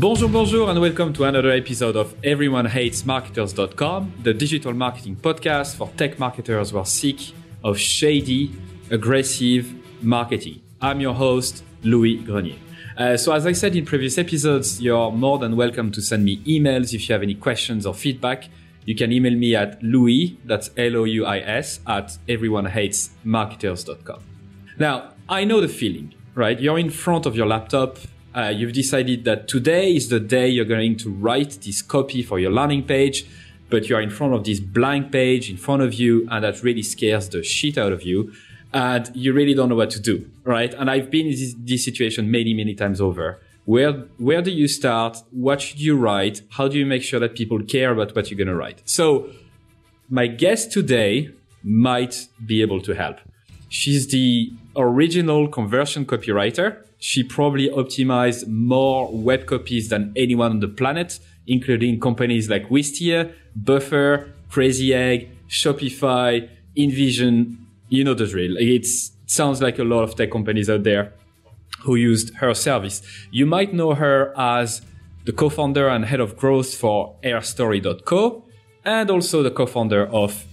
Bonjour, bonjour, and welcome to another episode of EveryoneHatesMarketers.com, the digital marketing podcast for tech marketers who are sick of shady, aggressive marketing. I'm your host, Louis Grenier. Uh, so, as I said in previous episodes, you're more than welcome to send me emails if you have any questions or feedback. You can email me at Louis, that's L O U I S, at everyonehatesmarketers.com. Now, I know the feeling, right? You're in front of your laptop, uh, you've decided that today is the day you're going to write this copy for your landing page, but you're in front of this blank page in front of you, and that really scares the shit out of you. And you really don't know what to do, right? And I've been in this, this situation many, many times over. Where, where do you start? What should you write? How do you make sure that people care about what you're going to write? So my guest today might be able to help. She's the original conversion copywriter she probably optimized more web copies than anyone on the planet, including companies like Wistia, Buffer, Crazy Egg, Shopify, InVision. You know the drill. It sounds like a lot of tech companies out there who used her service. You might know her as the co-founder and head of growth for airstory.co and also the co-founder of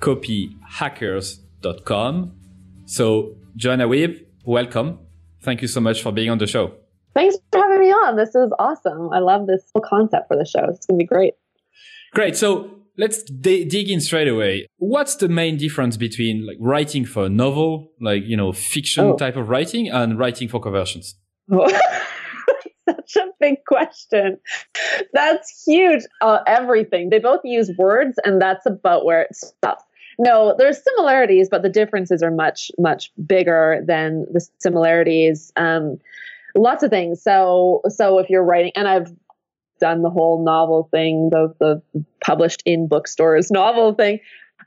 copyhackers.com. So Joanna Wiebe, welcome. Thank you so much for being on the show. Thanks for having me on. This is awesome. I love this whole concept for the show. It's going to be great. Great. So let's d- dig in straight away. What's the main difference between like writing for a novel, like, you know, fiction oh. type of writing and writing for conversions? Such a big question. That's huge. Uh, everything. They both use words, and that's about where it stops. No, there's similarities, but the differences are much, much bigger than the similarities. Um, lots of things. So, so if you're writing, and I've done the whole novel thing, the the published in bookstores novel thing.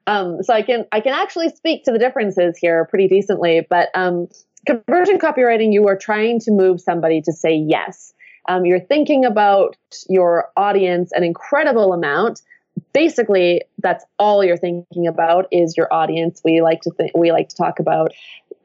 Um, so I can I can actually speak to the differences here pretty decently. But um, conversion copywriting, you are trying to move somebody to say yes. Um, you're thinking about your audience an incredible amount basically that's all you're thinking about is your audience. We like to think we like to talk about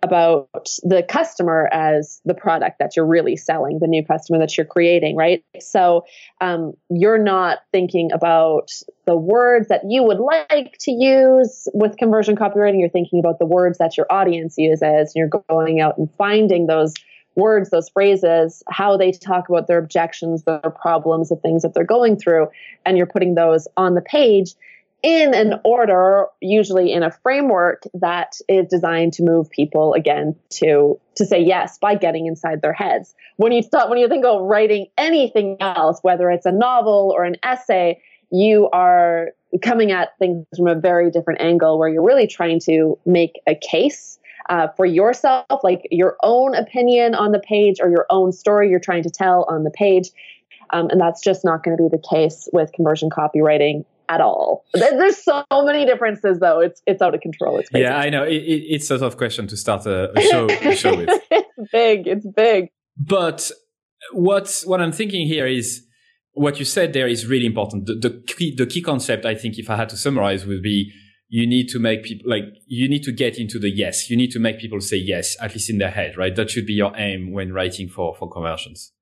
about the customer as the product that you're really selling the new customer that you're creating right? So um, you're not thinking about the words that you would like to use with conversion copywriting. You're thinking about the words that your audience uses. And you're going out and finding those words, those phrases, how they talk about their objections, their problems, the things that they're going through, and you're putting those on the page in an order, usually in a framework that is designed to move people again to to say yes by getting inside their heads. When you start, when you think of writing anything else, whether it's a novel or an essay, you are coming at things from a very different angle where you're really trying to make a case uh, for yourself, like your own opinion on the page or your own story you're trying to tell on the page. Um, and that's just not going to be the case with conversion copywriting at all. There's so many differences, though. It's it's out of control. It's crazy. yeah, I know. It, it, it's a tough question to start a, a show, a show with. it's big. It's big. But what what I'm thinking here is what you said there is really important. The, the key, the key concept, I think, if I had to summarize, would be you need to make people like you need to get into the yes. You need to make people say yes at least in their head right? That should be your aim when writing for for conversions.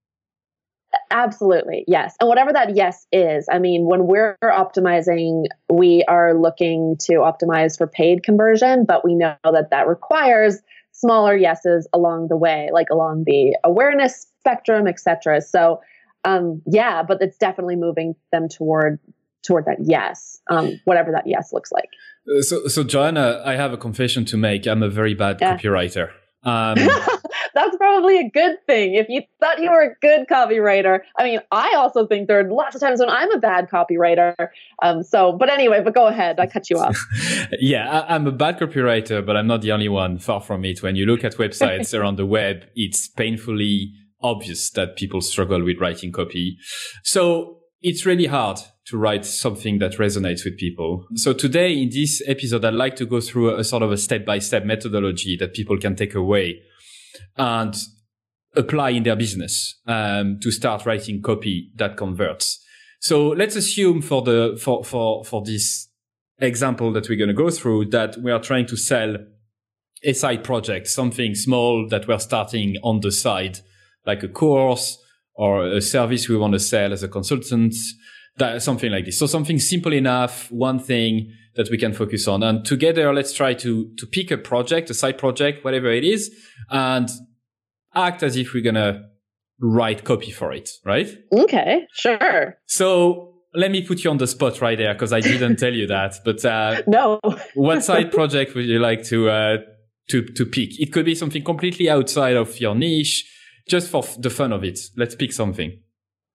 Absolutely yes. And whatever that yes is i mean when we're optimizing we are looking to optimize for paid conversion but we know that that requires smaller yeses along the way like along the awareness spectrum etc so um, yeah but it's definitely moving them toward toward that yes um, whatever that yes looks like uh, so, so Joanna, I have a confession to make. I'm a very bad yeah. copywriter. Um, That's probably a good thing. If you thought you were a good copywriter, I mean, I also think there are lots of times when I'm a bad copywriter. Um, so, but anyway, but go ahead. I cut you off. yeah, I, am a bad copywriter, but I'm not the only one. Far from it. When you look at websites around the web, it's painfully obvious that people struggle with writing copy. So it's really hard to write something that resonates with people. So today in this episode, I'd like to go through a, sort of a step by step methodology that people can take away and apply in their business um, to start writing copy that converts. So let's assume for the for for for this example that we're going to go through that we are trying to sell a side project, something small that we're starting on the side, like a course or a service we want to sell as a consultant, that something like this. So something simple enough, one thing that we can focus on. And together, let's try to, to pick a project, a side project, whatever it is, and act as if we're going to write copy for it, right? Okay, sure. So let me put you on the spot right there because I didn't tell you that. But uh, no, what side project would you like to uh, to to pick? It could be something completely outside of your niche, just for the fun of it. Let's pick something.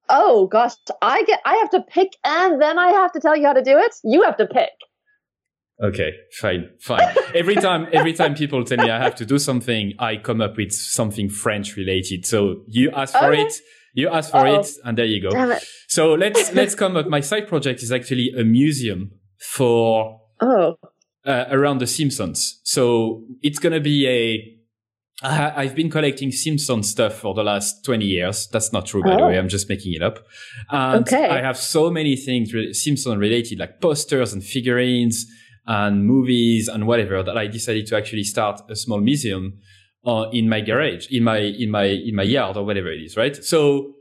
Oh gosh, I get I have to pick, and then I have to tell you how to do it. You have to pick. Okay, fine, fine. every time, every time people tell me I have to do something, I come up with something French related. So you ask for Okay. it, you ask for Uh-oh. it, and there you go. So let's let's come up. My side project is actually a museum for Oh, uh, around the Simpsons. So it's gonna be a. I, I've been collecting Simpson stuff for the last 20 years. That's not true, by the Oh. way. I'm just making it up. And Okay. I have so many things re- Simpson related, like posters and figurines and movies and whatever that I decided to actually start a small museum uh, in my garage, in my, in my, in my yard or whatever it is, right? So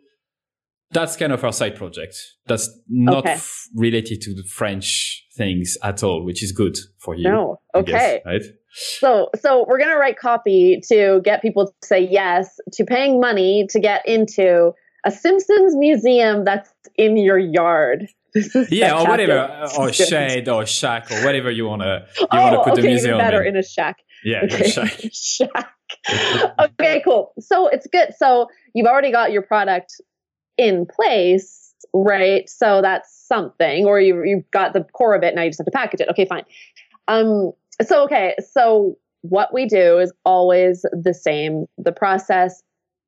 that's kind of our side project. That's not Okay. f- related to the French things at all, which is good for you. no. I guess, Okay. right? So, so we're gonna write copy to get people to say yes to paying money to get into a Simpsons museum that's in your yard. Yeah, or whatever, or shed, or shack, or whatever you wanna you oh, wanna put okay, the museum even better in. in a shack. Yeah, Okay, shack. shack. okay, cool. So it's good. So you've already got your product in place, right? So that's something, or you you've got the core of it. Now you just have to package it. Okay, fine. Um. So okay. So what we do is always the same. The process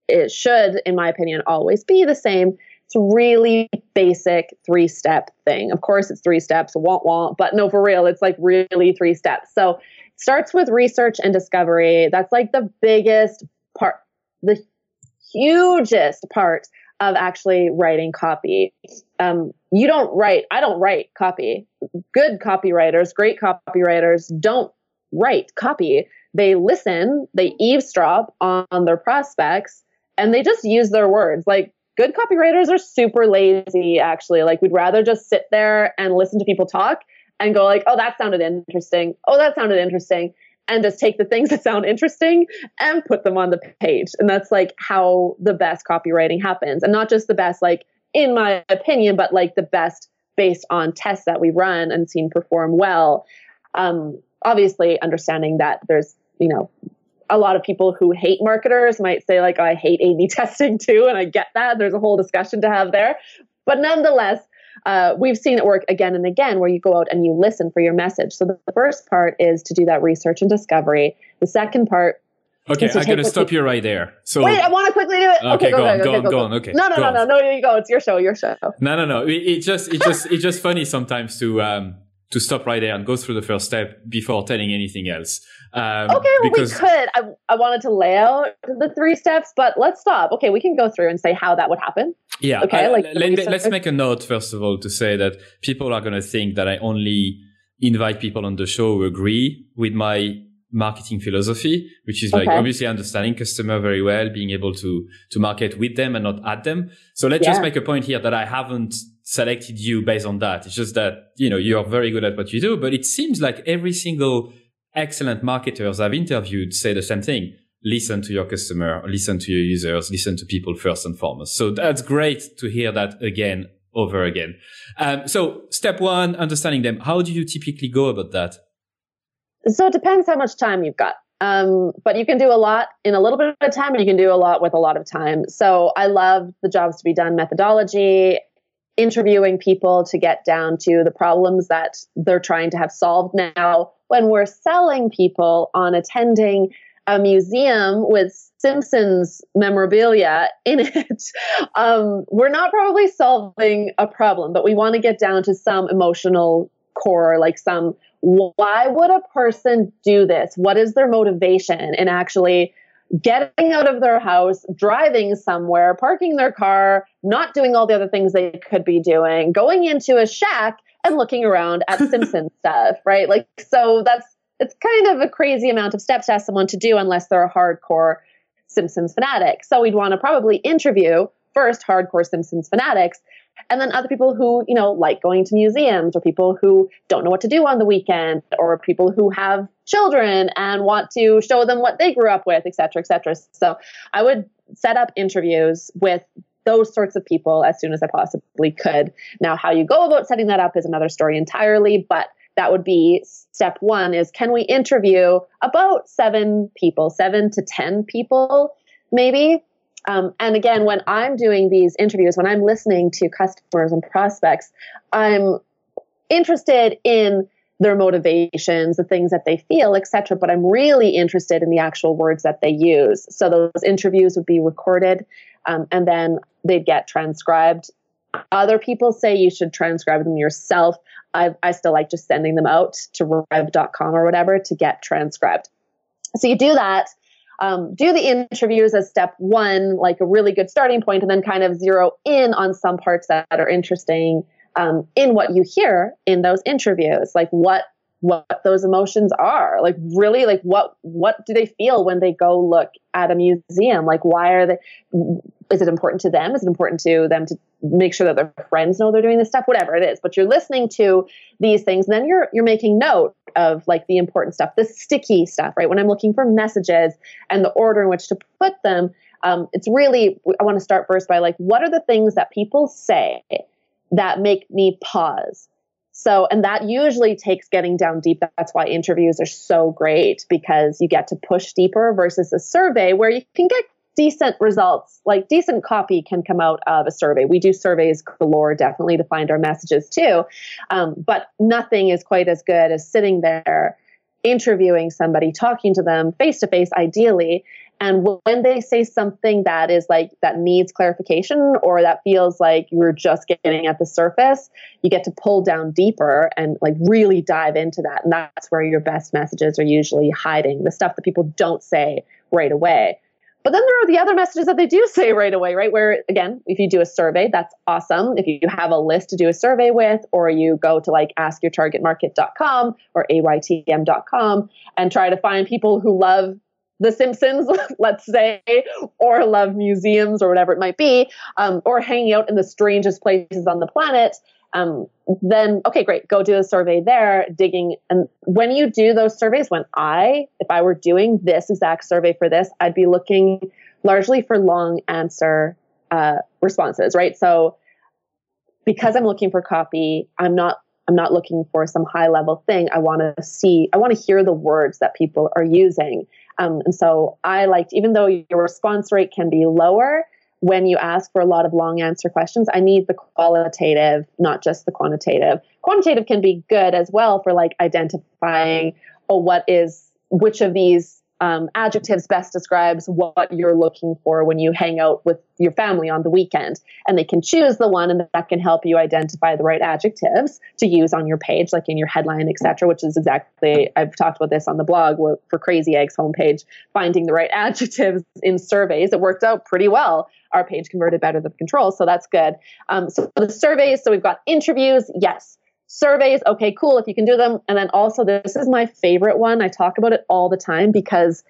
it should, in my opinion, always be the same. It's really basic three step thing. Of course, it's three steps, won't want, but no, for real, it's like really three steps. So it starts with research and discovery. That's like the biggest part, the hugest part of actually writing copy. Um, you don't write, I don't write copy. Good copywriters, great copywriters don't write copy. They listen, they eavesdrop on, on their prospects, and they just use their words. Like good copywriters are super lazy, actually. Like we'd rather just sit there and listen to people talk and go like, oh, that sounded interesting. Oh, that sounded interesting. And just take the things that sound interesting and put them on the page. And that's like how the best copywriting happens. And not just the best, like in my opinion, but like the best based on tests that we run and seen perform well. Um, obviously, understanding that there's, you know, a lot of people who hate marketers might say, like, I hate A B testing too. And I get that. There's a whole discussion to have there. But nonetheless, uh, we've seen it work again and again where you go out and you listen for your message. So the first part is to do that research and discovery. The second part Okay, I'm gonna stop you right there. So Wait, I want to quickly do it. Okay, go on, go on, go, on, okay, No, no, no, no, no. You go. It's your show. Your show. no, no, no. It, it just, it just, it's just funny sometimes to um to stop right there and go through the first step before telling anything else. Um, Okay, well, because we could. I, I wanted to lay out the three steps, but let's stop. Okay, we can go through and say how that would happen. Yeah. Okay, uh, like let, the let, research- us make a note first of all to say that people are going to think that I only invite people on the show who agree with my marketing philosophy, which is like Okay. obviously understanding customer very well, being able to to market with them and not at them. So let's just make a point here that I haven't selected you based on that. It's just that you know you are very good at what you do, but it seems like every single excellent marketers I've interviewed say the same thing. Listen to your customer, listen to your users, listen to people first and foremost. So that's great to hear that again, over again. Um, so step one, understanding them. How do you typically go about that? So it depends how much time you've got. Um, but you can do a lot in a little bit of time, and you can do a lot with a lot of time. So I love the jobs to be done methodology, interviewing people to get down to the problems that they're trying to have solved now. When we're selling people on attending a museum with Simpsons memorabilia in it, um, we're not probably solving a problem, but we want to get down to some emotional core, like some why would a person do this? What is their motivation in actually getting out of their house, driving somewhere, parking their car, not doing all the other things they could be doing, going into a shack and looking around at Simpson stuff, right? Like, so that's, it's kind of a crazy amount of steps to ask someone to do unless they're a hardcore Simpsons fanatic. So we'd want to probably interview first hardcore Simpsons fanatics, and then other people who, you know, like going to museums or people who don't know what to do on the weekend or people who have children and want to show them what they grew up with, et cetera, et cetera. So I would set up interviews with those sorts of people as soon as I possibly could. Now, how you go about setting that up is another story entirely, but that would be step one is can we interview about seven people, seven to 10 people, maybe? Um, and again, when I'm doing these interviews, when I'm listening to customers and prospects, I'm interested in their motivations, the things that they feel, etc. But I'm really interested in the actual words that they use. So those interviews would be recorded, um, and then they'd get transcribed. Other people say you should transcribe them yourself. I, I still like just sending them out to rev.com or whatever to get transcribed. So you do that. Um, do the interviews as step one, like a really good starting point, and then kind of zero in on some parts that are interesting um, in what you hear in those interviews, like what what those emotions are. Like really like what what do they feel when they go look at a museum? Like why are they is it important to them? Is it important to them to make sure that their friends know they're doing this stuff? Whatever it is. But you're listening to these things and then you're you're making note of like the important stuff the sticky stuff right? When i'm looking for messages and the order in which to put them um, it's really i want to start first by like what are the things that people say that make me pause so, and that usually takes getting down deep. That's why interviews are so great because you get to push deeper versus a survey where you can get decent results, like decent copy can come out of a survey. We do surveys galore, definitely to find our messages too. Um, but nothing is quite as good as sitting there interviewing somebody, talking to them face to face, ideally, and when they say something that is like that needs clarification or that feels like you're just getting at the surface, you get to pull down deeper and like really dive into that. And that's where your best messages are usually hiding the stuff that people don't say right away. But then there are the other messages that they do say right away, right? Where again, if you do a survey, that's awesome. If you have a list to do a survey with, or you go to like askyourtargetmarket.com or aytm.com and try to find people who love the Simpsons, let's say, or love museums or whatever it might be, um, or hanging out in the strangest places on the planet, um, then okay, great, go do a survey there, digging. And when you do those surveys, when I, if I were doing this exact survey for this, I'd be looking largely for long answer uh, responses, right? So because I'm looking for copy, I'm not I'm not looking for some high level thing. I want to see, I want to hear the words that people are using. Um, and so I liked, even though your response rate can be lower when you ask for a lot of long answer questions, I need the qualitative, not just the quantitative. Quantitative can be good as well for like identifying, oh, what is, which of these um, adjectives best describes what you're looking for when you hang out with your family on the weekend. And they can choose the one, and that can help you identify the right adjectives to use on your page, like in your headline, etc. Which is exactly I've talked about this on the blog for Crazy Eggs homepage, finding the right adjectives in surveys. It worked out pretty well. Our page converted better than control, so that's good. Um, so the surveys, so we've got interviews, yes surveys okay cool if you can do them. And then also this is my favorite one. I talk about it all the time because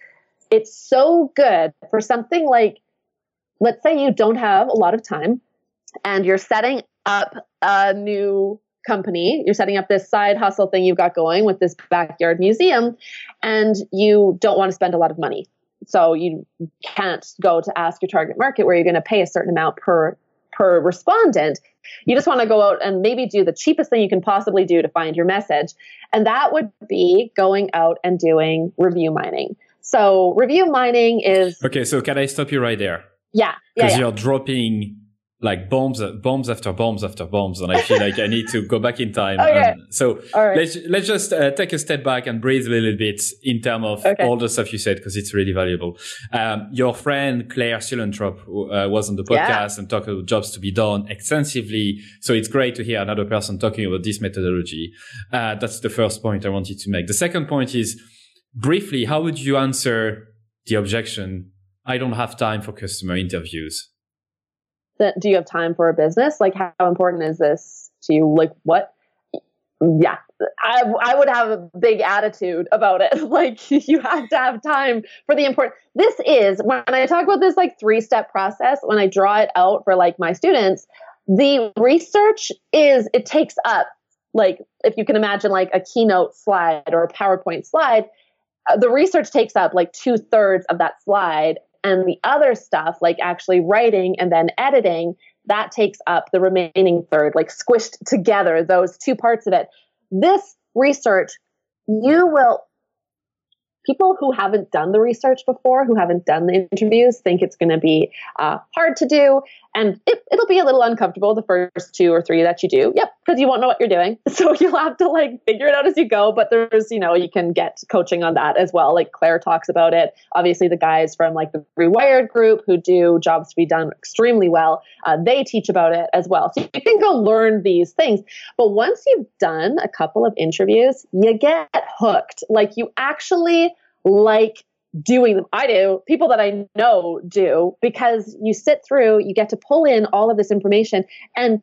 it's so good for something like let's say you don't have a lot of time and you're setting up a new company. You're setting up this side hustle thing you've got going with this backyard museum and you don't want to spend a lot of money. So you can't go to ask your target market where you're going to pay a certain amount per per respondent. You just want to go out and maybe do the cheapest thing you can possibly do to find your message. And that would be going out and doing review mining. So review mining is Okay, so can I stop you right there? Yeah. Because yeah, yeah. you're dropping like bombs, bombs after bombs after bombs, and I feel like I need to go back in time. Okay. so right. let's let's just uh, take a step back and breathe a little bit in terms of okay. all the stuff you said because it's really valuable. Um, your friend Claire Suellentrop uh, was on the podcast yeah. and talked about jobs to be done extensively. So it's great to hear another person talking about this methodology. Uh, that's the first point I wanted to make. The second point is briefly, how would you answer the objection? I don't have time for customer interviews that do you have time for a business like how important is this to you like what yeah I, I would have a big attitude about it. Like you have to have time for the important. This is when I talk about this like three step process. When I draw it out for like my students, the research is it takes up like if you can imagine like a keynote slide or a PowerPoint slide, uh, the research takes up like two thirds of that slide, and the other stuff like actually writing and then editing that takes up the remaining third, like squished together those two parts of it this research, you will people who haven't done the research before, who haven't done the interviews, think it's going to be uh, hard to do. And it, will be a little uncomfortable the first two or three that you do. Yep, because you won't know what you're doing. So you'll have to like figure it out as you go. But there's, you know, you can get coaching on that as well. Like Claire talks about it. Obviously, the guys from like the Rewired group who do jobs to be done extremely well, uh, they teach about it as well. So you can go learn these things. But once you've done a couple of interviews, you get hooked. Like you actually like doing them. I do. People that I know do because you sit through, you get to pull in all of this information and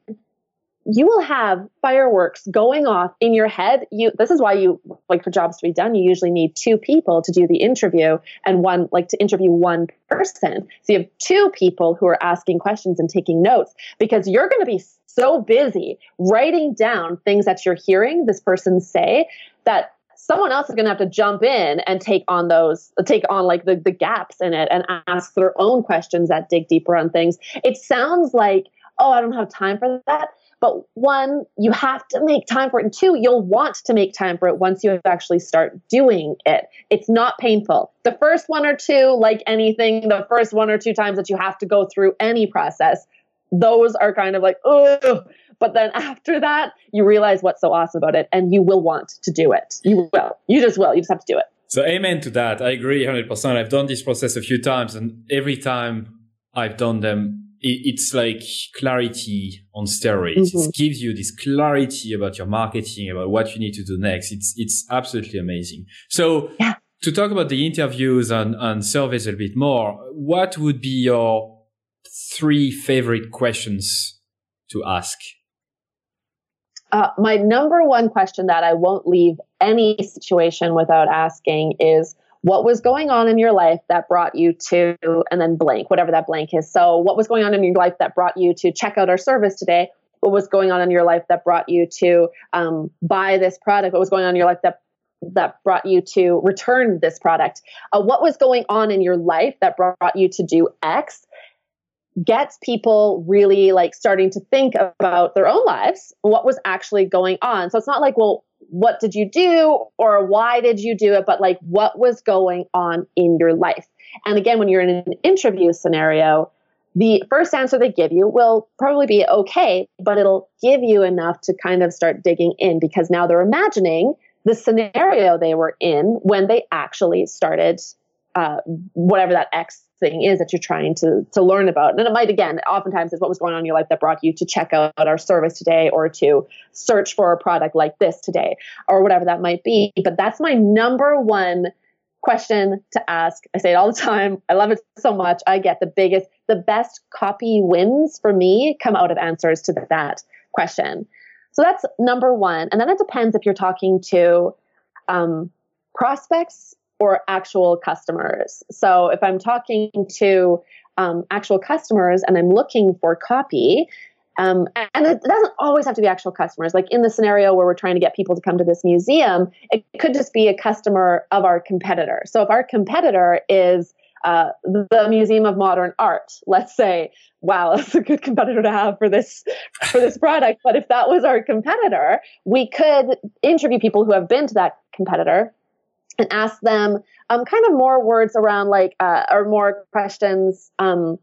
you will have fireworks going off in your head. You this is why you like for jobs to be done, you usually need two people to do the interview and one like to interview one person. So you have two people who are asking questions and taking notes because you're going to be so busy writing down things that you're hearing this person say that someone else is going to have to jump in and take on those take on like the, the gaps in it and ask their own questions that dig deeper on things. It sounds like oh i don't have time for that. But one you have to make time for it. And two you'll want to make time for it once you actually start doing it. It's not painful. The first one or two like anything the first one or two times that you have to go through any process those are kind of like oh but then after that, you realize what's so awesome about it and you will want to do it. You will. You just will. You just have to do it. So amen to that. I agree 100%. I've done this process a few times and every time I've done them, it's like clarity on steroids. Mm-hmm. It gives you this clarity about your marketing, about what you need to do next. It's, it's absolutely amazing. So yeah. to talk about the interviews and, and surveys a bit more, what would be your three favorite questions to ask uh, my number one question that I won't leave any situation without asking is what was going on in your life that brought you to, and then blank, whatever that blank is. So, what was going on in your life that brought you to check out our service today? What was going on in your life that brought you to um, buy this product? What was going on in your life that that brought you to return this product? Uh, what was going on in your life that brought you to do X? Gets people really like starting to think about their own lives, what was actually going on. So it's not like, well, what did you do or why did you do it, but like what was going on in your life. And again, when you're in an interview scenario, the first answer they give you will probably be okay, but it'll give you enough to kind of start digging in because now they're imagining the scenario they were in when they actually started uh, whatever that X thing is that you're trying to to learn about. And it might again, oftentimes is what was going on in your life that brought you to check out our service today or to search for a product like this today or whatever that might be. But that's my number one question to ask. I say it all the time. I love it so much. I get the biggest, the best copy wins for me come out of answers to that question. So that's number one. And then it depends if you're talking to um, prospects or actual customers. So if I'm talking to um, actual customers and I'm looking for copy, um, and it doesn't always have to be actual customers. Like in the scenario where we're trying to get people to come to this museum, it could just be a customer of our competitor. So if our competitor is uh, the Museum of Modern Art, let's say, wow, that's a good competitor to have for this for this product. But if that was our competitor, we could interview people who have been to that competitor and ask them um, kind of more words around like uh, or more questions um,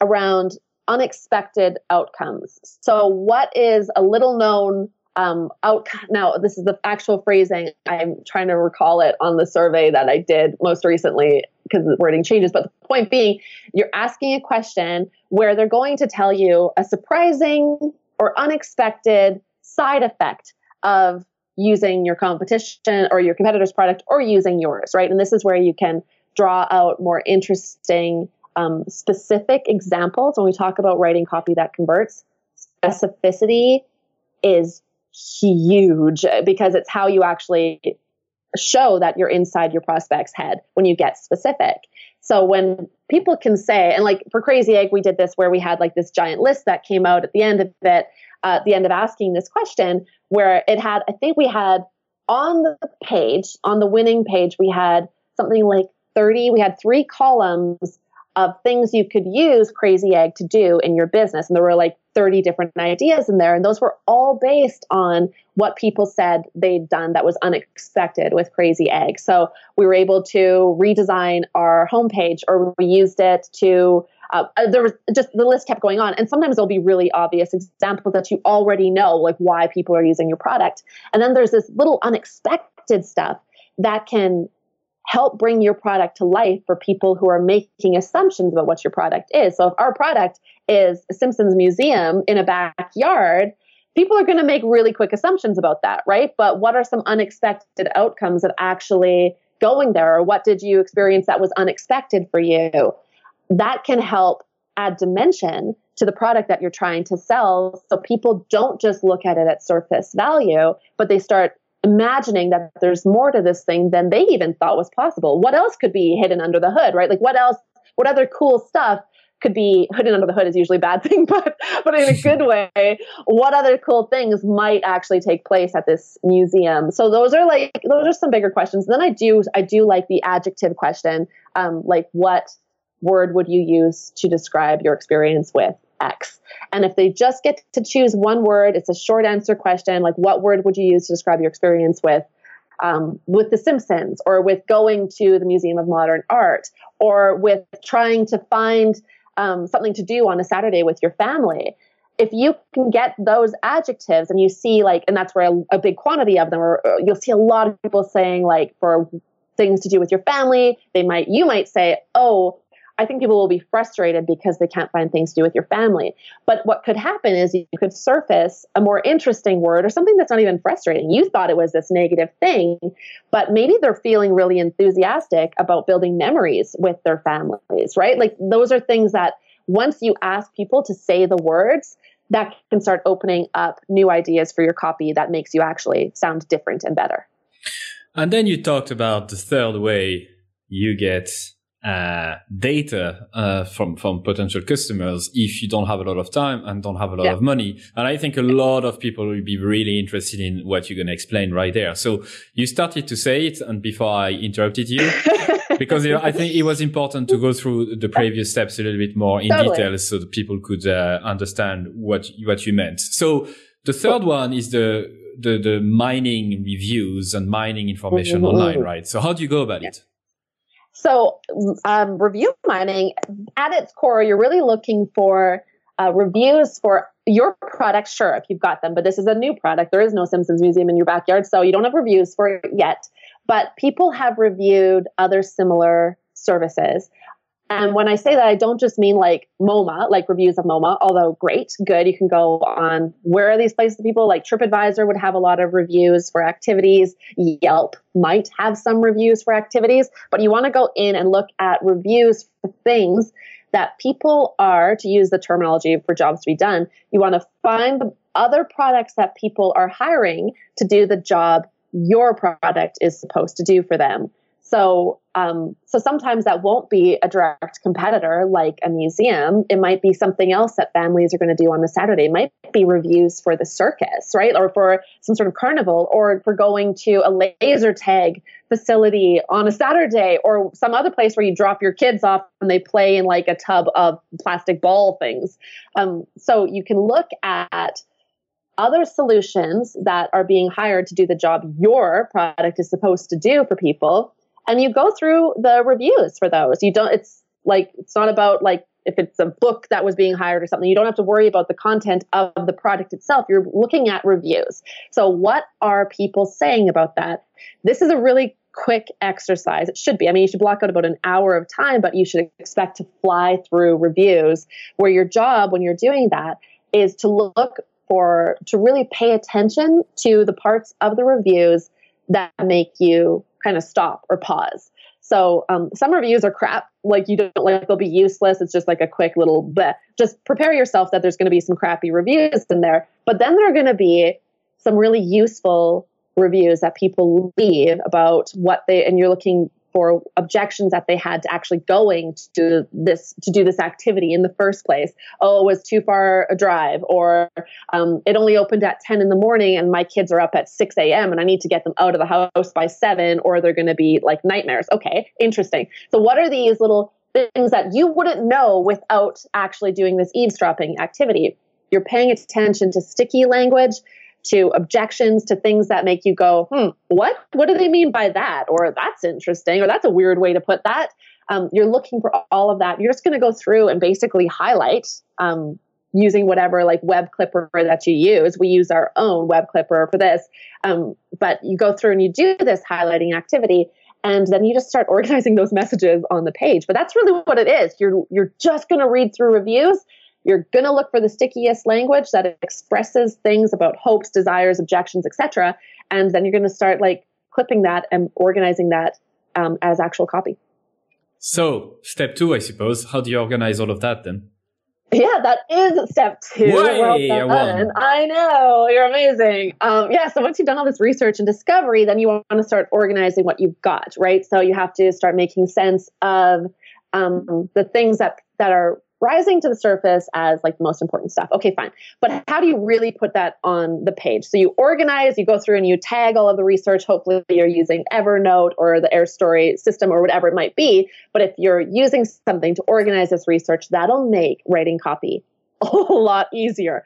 around unexpected outcomes. So, what is a little known um, outcome? Now, this is the actual phrasing. I'm trying to recall it on the survey that I did most recently because the wording changes. But the point being, you're asking a question where they're going to tell you a surprising or unexpected side effect of using your competition or your competitor's product or using yours, right? And this is where you can draw out more interesting, um, specific examples when we talk about writing copy that converts. Specificity is huge because it's how you actually show that you're inside your prospect's head when you get specific. So when people can say, and like for Crazy Egg, we did this where we had like this giant list that came out at the end of it, uh, at the end of asking this question, where it had, I think we had on the page, on the winning page, we had something like 30, we had three columns of things you could use Crazy Egg to do in your business. And there were like 30 different ideas in there. And those were all based on what people said they'd done that was unexpected with Crazy Egg. So we were able to redesign our homepage or we used it to. Uh, uh there was just the list kept going on, and sometimes there'll be really obvious examples that you already know, like why people are using your product. And then there's this little unexpected stuff that can help bring your product to life for people who are making assumptions about what your product is. So if our product is Simpsons museum in a backyard, people are going to make really quick assumptions about that, right? But what are some unexpected outcomes of actually going there or what did you experience that was unexpected for you? That can help add dimension to the product that you're trying to sell so people don't just look at it at surface value, but they start imagining that there's more to this thing than they even thought was possible. What else could be hidden under the hood, right? Like what else, what other cool stuff could be hidden under the hood is usually a bad thing, but but in a good way, what other cool things might actually take place at this museum? So those are like those are some bigger questions. Then I do I do like the adjective question, um, like what word would you use to describe your experience with X. And if they just get to choose one word, it's a short answer question like, what word would you use to describe your experience with? Um, with The Simpsons, or with going to the Museum of Modern Art, or with trying to find um, something to do on a Saturday with your family. If you can get those adjectives and you see, like, and that's where a, a big quantity of them, or you'll see a lot of people saying, like, for things to do with your family, they might, you might say, oh, I think people will be frustrated because they can't find things to do with your family. But what could happen is you could surface a more interesting word or something that's not even frustrating. You thought it was this negative thing, but maybe they're feeling really enthusiastic about building memories with their families, right? Like those are things that once you ask people to say the words, that can start opening up new ideas for your copy that makes you actually sound different and better. And then you talked about the third way you get uh, data uh, from from potential customers if you don't have a lot of time and don't have a lot yeah. of money. And I think a lot of people will be really interested in what you're going to explain right there. So you started to say it, and before I interrupted you, because you know, I think it was important to go through the previous steps a little bit more in totally. detail so that people could uh, understand what what you meant. So the third one is the the, the mining reviews and mining information mm-hmm. online, right? So how do you go about yeah. it? So, um, review mining at its core, you're really looking for uh, reviews for your product. Sure, if you've got them, but this is a new product. There is no Simpsons Museum in your backyard, so you don't have reviews for it yet. But people have reviewed other similar services. And when I say that, I don't just mean like MoMA, like reviews of MoMA, although great, good. You can go on where are these places people like TripAdvisor would have a lot of reviews for activities. Yelp might have some reviews for activities, but you want to go in and look at reviews for things that people are, to use the terminology for jobs to be done, you want to find the other products that people are hiring to do the job your product is supposed to do for them. So, um, so sometimes that won't be a direct competitor like a museum. It might be something else that families are going to do on a Saturday. It might be reviews for the circus, right, or for some sort of carnival, or for going to a laser tag facility on a Saturday, or some other place where you drop your kids off and they play in like a tub of plastic ball things. Um, so you can look at other solutions that are being hired to do the job your product is supposed to do for people and you go through the reviews for those. You don't, it's like, it's not about like, if it's a book that was being hired or something, you don't have to worry about the content of the product itself. You're looking at reviews. So, what are people saying about that? This is a really quick exercise. It should be. I mean, you should block out about an hour of time, but you should expect to fly through reviews where your job when you're doing that is to look for, to really pay attention to the parts of the reviews that make you kind of stop or pause. So um, some reviews are crap, like you don't like they'll be useless. It's just like a quick little bleh. Just prepare yourself that there's going to be some crappy reviews in there. But then there are going to be some really useful reviews that people leave about what they and you're looking for objections that they had to actually going to this to do this activity in the first place. Oh, it was too far a drive, or um, it only opened at 10 in the morning, and my kids are up at 6 a.m. and I need to get them out of the house by seven, or they're going to be like nightmares. Okay, interesting. So, what are these little things that you wouldn't know without actually doing this eavesdropping activity? You're paying attention to sticky language to objections to things that make you go, hmm, what? What do they mean by that? Or that's interesting, or that's a weird way to put that. Um, you're looking for all of that. You're just going to go through and basically highlight um, using whatever like web clipper that you use. We use our own web clipper for this. Um, but you go through and you do this highlighting activity and then you just start organizing those messages on the page. But that's really what it is. You're you're just going to read through reviews you're going to look for the stickiest language that expresses things about hopes, desires, objections, etc. And then you're going to start like clipping that and organizing that um, as actual copy. So, step two, I suppose. How do you organize all of that then? Yeah, that is step two. Well done. I know you're amazing. Um, yeah, so once you've done all this research and discovery, then you want to start organizing what you've got, right? So you have to start making sense of um, the things that that are rising to the surface as like the most important stuff. Okay, fine. But how do you really put that on the page? So you organize, you go through and you tag all of the research. Hopefully you're using Evernote or the AirStory system or whatever it might be. But if you're using something to organize this research, that'll make writing copy a lot easier.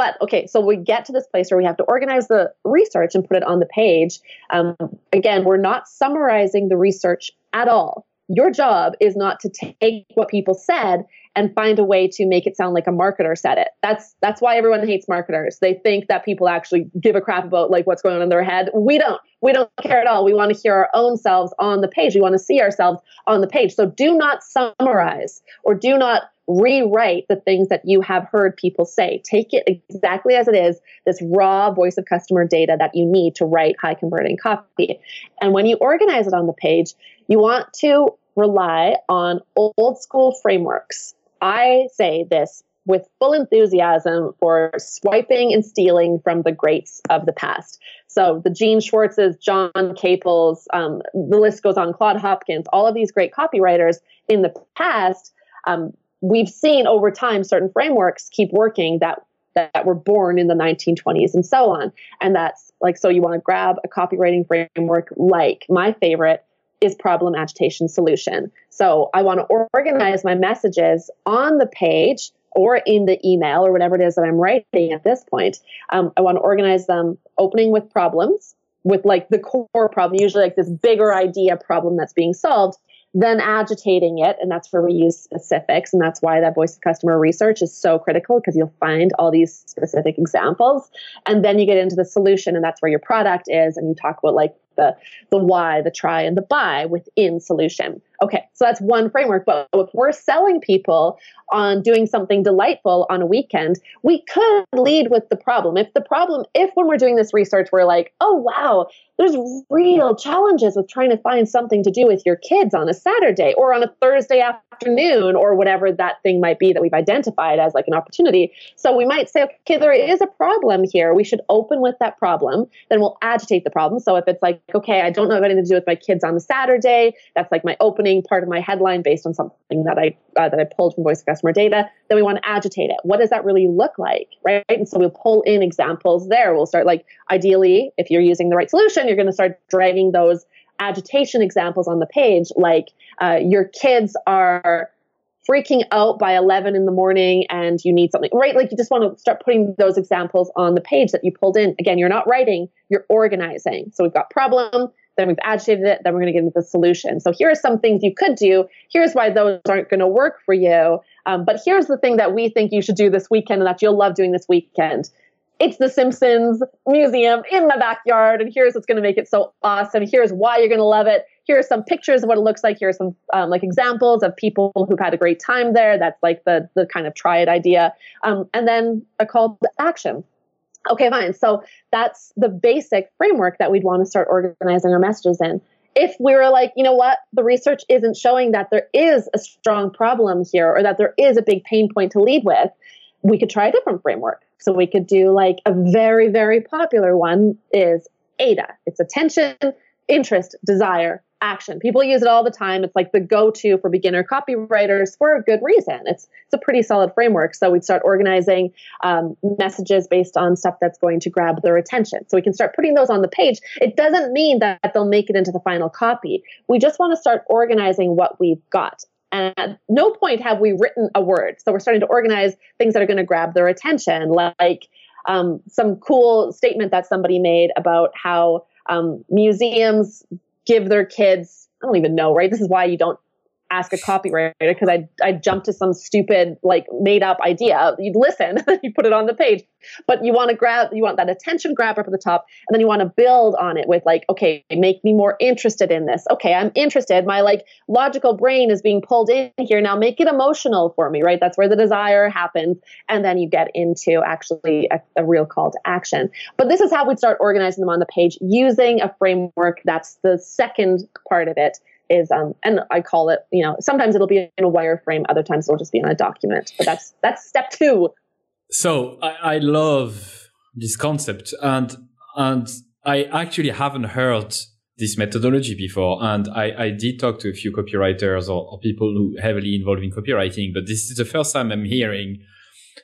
But okay, so we get to this place where we have to organize the research and put it on the page. Um, again, we're not summarizing the research at all. Your job is not to take what people said and find a way to make it sound like a marketer said it. That's that's why everyone hates marketers. They think that people actually give a crap about like what's going on in their head. We don't. We don't care at all. We want to hear our own selves on the page. We want to see ourselves on the page. So do not summarize or do not rewrite the things that you have heard people say. Take it exactly as it is, this raw voice of customer data that you need to write high converting copy. And when you organize it on the page, you want to rely on old school frameworks I say this with full enthusiasm for swiping and stealing from the greats of the past. So the Gene Schwartzes, John Caples, um, the list goes on, Claude Hopkins, all of these great copywriters in the past, um, we've seen over time certain frameworks keep working that that were born in the 1920s and so on. And that's like, so you want to grab a copywriting framework like my favorite is problem agitation solution. So I want to organize my messages on the page or in the email or whatever it is that I'm writing at this point. Um, I want to organize them opening with problems, with like the core problem, usually like this bigger idea problem that's being solved, then agitating it. And that's where we use specifics. And that's why that voice of customer research is so critical because you'll find all these specific examples. And then you get into the solution, and that's where your product is. And you talk about like the the why, the try, and the buy within solution. Okay, so that's one framework. But if we're selling people on doing something delightful on a weekend, we could lead with the problem. If the problem, if when we're doing this research, we're like, oh wow, there's real challenges with trying to find something to do with your kids on a Saturday or on a Thursday afternoon or whatever that thing might be that we've identified as like an opportunity. So we might say, okay, there is a problem here. We should open with that problem. Then we'll agitate the problem. So if it's like, okay, I don't know anything to do with my kids on the Saturday, that's like my opening part of my headline based on something that I uh, that I pulled from Voice of Customer data. Then we want to agitate it. What does that really look like, right? And so we'll pull in examples there. We'll start like ideally, if you're using the right solution you're going to start dragging those agitation examples on the page, like uh, your kids are freaking out by 11 in the morning and you need something, right? Like you just want to start putting those examples on the page that you pulled in. Again, you're not writing, you're organizing. So we've got problem, then we've agitated it, then we're going to get into the solution. So here are some things you could do. Here's why those aren't going to work for you. Um, but here's the thing that we think you should do this weekend and that you'll love doing this weekend it's the Simpsons museum in my backyard, and here's what's going to make it so awesome. Here's why you're going to love it. Here are some pictures of what it looks like. Here are some um, like examples of people who've had a great time there. That's like the the kind of try it idea, um, and then a call to action. Okay, fine. So that's the basic framework that we'd want to start organizing our messages in. If we were like, you know what, the research isn't showing that there is a strong problem here or that there is a big pain point to lead with, we could try a different framework. So we could do like a very, very popular one is AIDA. It's attention, interest, desire, action. People use it all the time. It's like the go-to for beginner copywriters for a good reason. It's it's a pretty solid framework. So we'd start organizing um, messages based on stuff that's going to grab their attention. So we can start putting those on the page. It doesn't mean that they'll make it into the final copy. We just want to start organizing what we've got. And at no point have we written a word. So we're starting to organize things that are going to grab their attention, like um, some cool statement that somebody made about how um, museums give their kids I don't even know, right? This is why you don't ask a copywriter because I I jump to some stupid like made up idea. You'd listen, you put it on the page, but you want to grab you want that attention grabber up at the top, and then you want to build on it with like, okay, make me more interested in this. Okay, I'm interested. My like logical brain is being pulled in here now. Make it emotional for me, right? That's where the desire happens, and then you get into actually a, a real call to action. But this is how we'd start organizing them on the page using a framework. That's the second part of it is um and I call it, you know, sometimes it'll be in a wireframe, other times it'll just be on a document. But that's that's step two. So I, I love this concept and and I actually haven't heard this methodology before. And I, I did talk to a few copywriters or, or people who heavily involved in copywriting, but this is the first time I'm hearing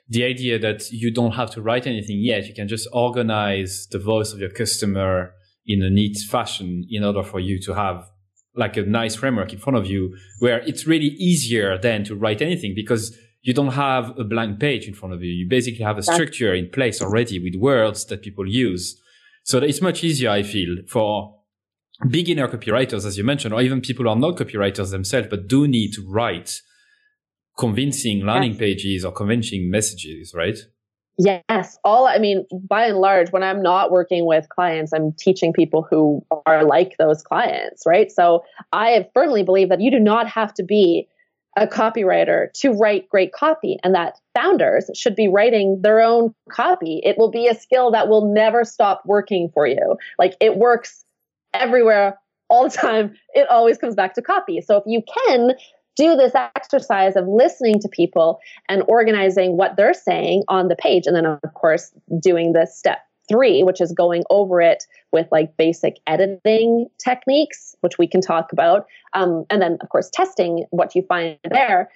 the idea that you don't have to write anything yet. You can just organize the voice of your customer in a neat fashion in order for you to have like a nice framework in front of you where it's really easier than to write anything because you don't have a blank page in front of you. You basically have a structure in place already with words that people use. So it's much easier, I feel, for beginner copywriters, as you mentioned, or even people who are not copywriters themselves, but do need to write convincing landing pages or convincing messages, right? Yes, all I mean, by and large, when I'm not working with clients, I'm teaching people who are like those clients, right? So I firmly believe that you do not have to be a copywriter to write great copy, and that founders should be writing their own copy. It will be a skill that will never stop working for you. Like it works everywhere all the time. It always comes back to copy. So if you can do this exercise of listening to people and organizing what they're saying on the page. And then, of course, doing this step three, which is going over it with like basic editing techniques, which we can talk about. Um, and then, of course, testing what you find there.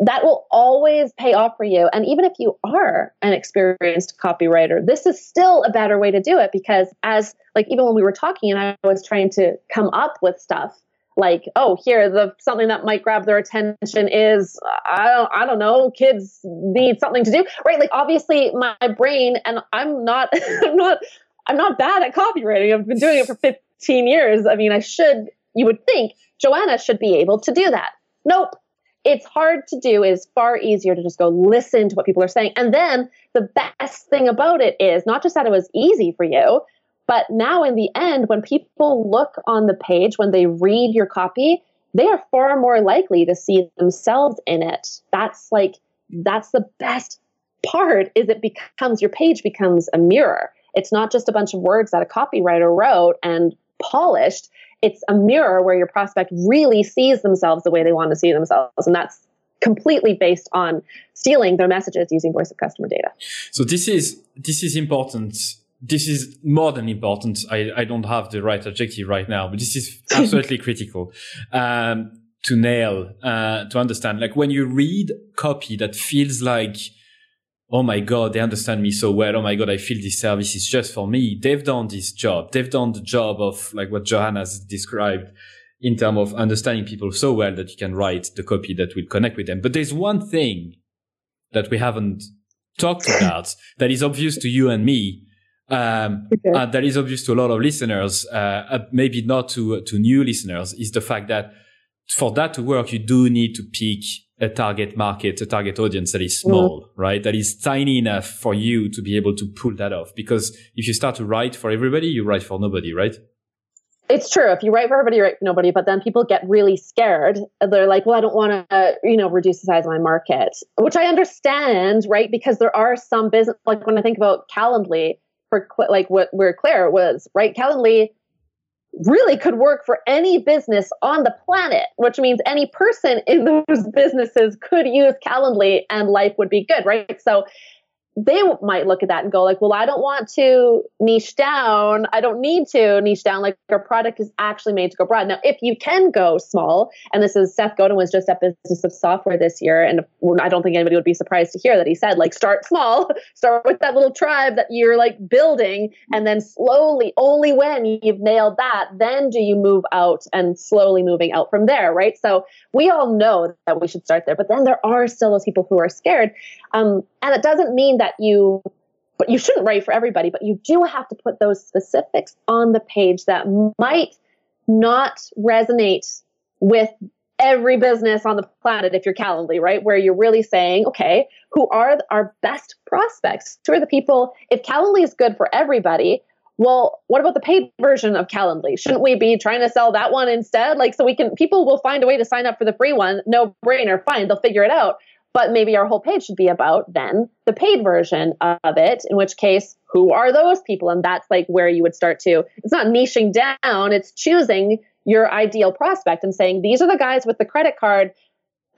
That will always pay off for you. And even if you are an experienced copywriter, this is still a better way to do it because, as like, even when we were talking and I was trying to come up with stuff, like oh here the something that might grab their attention is i don't i don't know kids need something to do. Right like obviously my brain and i'm not i'm not i'm not bad at copywriting. I've been doing it for 15 years. I mean i should you would think joanna should be able to do that. Nope. It's hard to do. Is far easier to just go listen to what people are saying. And then the best thing about it is not just that it was easy for you but now, in the end, when people look on the page, when they read your copy, they are far more likely to see themselves in it. That's like, that's the best part is it becomes your page becomes a mirror. It's not just a bunch of words that a copywriter wrote and polished. It's a mirror where your prospect really sees themselves the way they want to see themselves. And that's completely based on stealing their messages using voice of customer data. So this is this is important this is more than important. I, I don't have the right adjective right now, but this is absolutely critical um, to nail, uh, to understand. Like when you read copy that feels like, oh my God, they understand me so well. Oh my God, I feel this service is just for me. They've done this job. They've done the job of like what Joanna has described in terms of understanding people so well that you can write the copy that will connect with them. But there's one thing that we haven't talked about that is obvious to you and me um, okay. that is obvious to a lot of listeners, uh, uh, maybe not to to new listeners, is the fact that for that to work, you do need to pick a target market, a target audience that is small, mm. right? That is tiny enough for you to be able to pull that off. Because if you start to write for everybody, you write for nobody, right? It's true. If you write for everybody, you write for nobody. But then people get really scared. They're like, "Well, I don't want to, uh, you know, reduce the size of my market," which I understand, right? Because there are some business, like when I think about Calendly, for like what where Claire was, right? Calendly really could work for any business on the planet, which means any person in those businesses could use Calendly and life would be good, right? So they might look at that and go like, well, I don't want to niche down. I don't need to niche down. Like our product is actually made to go broad. Now, if you can go small, and this is Seth Godin was just at Business of Software this year, and I don't think anybody would be surprised to hear that he said like, start small, start with that little tribe that you're like building, and then slowly, only when you've nailed that, then do you move out and slowly moving out from there, right? So we all know that we should start there, but then there are still those people who are scared. Um, and it doesn't mean that you, but you shouldn't write for everybody, but you do have to put those specifics on the page that might not resonate with every business on the planet if you're Calendly, right? Where you're really saying, okay, who are our best prospects? Who are the people? If Calendly is good for everybody, well, what about the paid version of Calendly? Shouldn't we be trying to sell that one instead? Like, so we can, people will find a way to sign up for the free one. No brainer. Fine. They'll figure it out. But maybe our whole page should be about then the paid version of it, in which case, who are those people? And that's like where you would start to, it's not niching down, it's choosing your ideal prospect and saying, these are the guys with the credit card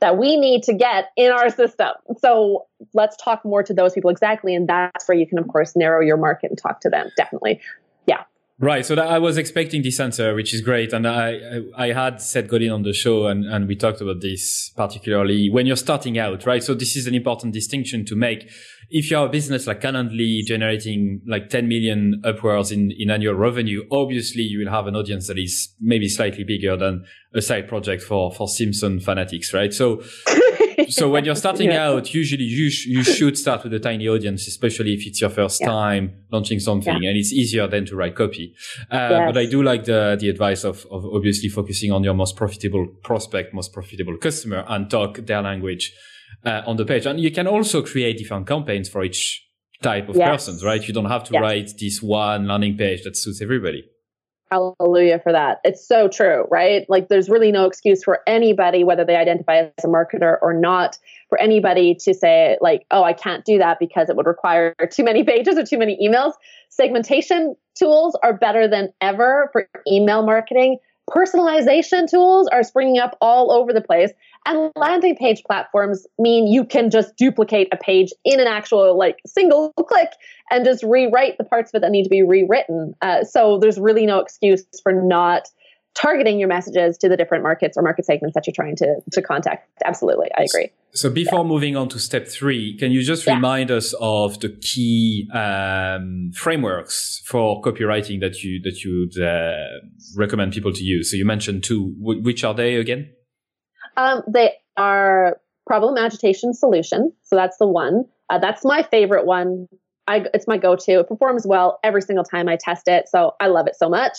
that we need to get in our system. So let's talk more to those people exactly. And that's where you can, of course, narrow your market and talk to them. Definitely. Right. So I was expecting this answer, which is great. And I, I, had Seth Godin on the show and, and we talked about this particularly when you're starting out, right? So this is an important distinction to make. If you're a business like Calendly generating like 10 million upwards in, in annual revenue, obviously you will have an audience that is maybe slightly bigger than a side project for, for Simpson fanatics, right? So so when you're starting yeah. out, usually you sh- you should start with a tiny audience, especially if it's your first yeah. time launching something, yeah. and it's easier than to write copy. Uh, yes. But I do like the the advice of of obviously focusing on your most profitable prospect, most profitable customer, and talk their language uh, on the page. And you can also create different campaigns for each type of yes. persons, right? You don't have to write this one landing page that suits everybody. Hallelujah for that. It's so true, right? Like there's really no excuse for anybody, whether they identify as a marketer or not, for anybody to say, like, oh, I can't do that because it would require too many pages or too many emails. Segmentation tools are better than ever for email marketing. Personalization tools are springing up all over the place. And landing page platforms mean you can just duplicate a page in an actual like single click and just rewrite the parts of it that need to be rewritten. Uh, so there's really no excuse for not targeting your messages to the different markets or market segments that you're trying to, to contact. Absolutely. I agree. So before yeah. moving on to step three, can you just yeah. remind us of the key um, frameworks for copywriting that you, that you would uh, recommend people to use? So you mentioned two. W- which are they again? Um, they are problem agitation solution. So that's the one. Uh, that's my favorite one. I, it's my go-to. It performs well every single time I test it, so I love it so much.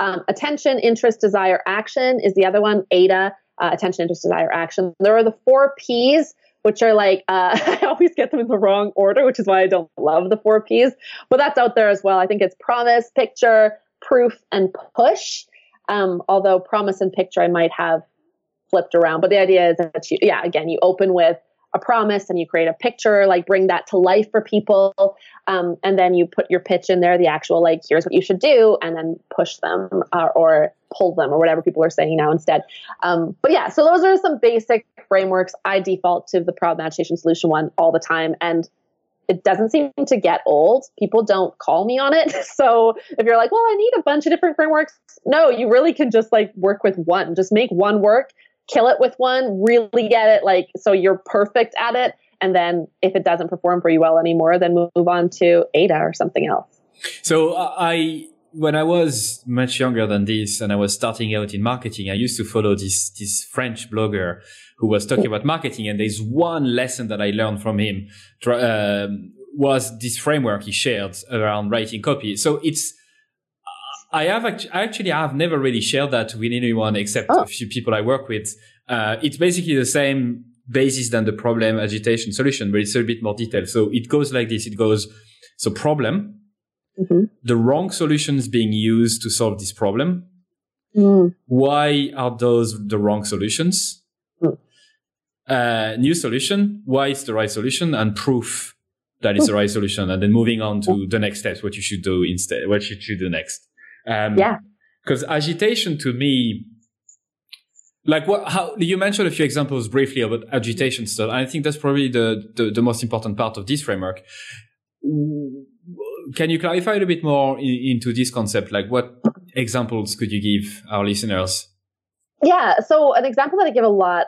Um, attention, interest, desire, action is the other one. AIDA, uh, attention, interest, desire, action. There are the four P's, which are like uh, I always get them in the wrong order, which is why I don't love the four P's. But that's out there as well. I think it's promise, picture, proof, and push. Um, although promise and picture I might have flipped around, but the idea is that you, yeah, again, you open with a promise and you create a picture, like bring that to life for people. Um, and then you put your pitch in there, the actual, like, here's what you should do, and then push them uh, or pull them or whatever people are saying now instead. Um, but yeah, so those are some basic frameworks. I default to the problem agitation solution one all the time. And it doesn't seem to get old. People don't call me on it. So if you're like, well, I need a bunch of different frameworks, no, you really can just like work with one. Just make one work kill it with one, really get it like so you're perfect at it. And then if it doesn't perform for you well anymore, then move on to AIDA or something else. So uh, I, when I was much younger than this and I was starting out in marketing, I used to follow this, this French blogger who was talking about marketing. And there's one lesson that I learned from him uh, was this framework he shared around writing copy. So it's, I have actually I have never really shared that with anyone except oh. a few people I work with. Uh, it's basically the same basis than the problem agitation solution, but it's a bit more detailed. So it goes like this. It goes, so problem, mm-hmm. the wrong solutions being used to solve this problem. Mm. Why are those the wrong solutions? Mm. Uh, new solution. Why is the right solution and proof that it's the right solution. And then moving on to the next steps, what you should do instead, what should you should do next. Um, yeah. Because agitation to me, like what, how you mentioned a few examples briefly about agitation stuff. I think that's probably the, the, the most important part of this framework. Can you clarify a little bit more in, into this concept? Like what examples could you give our listeners? Yeah. So an example that I give a lot,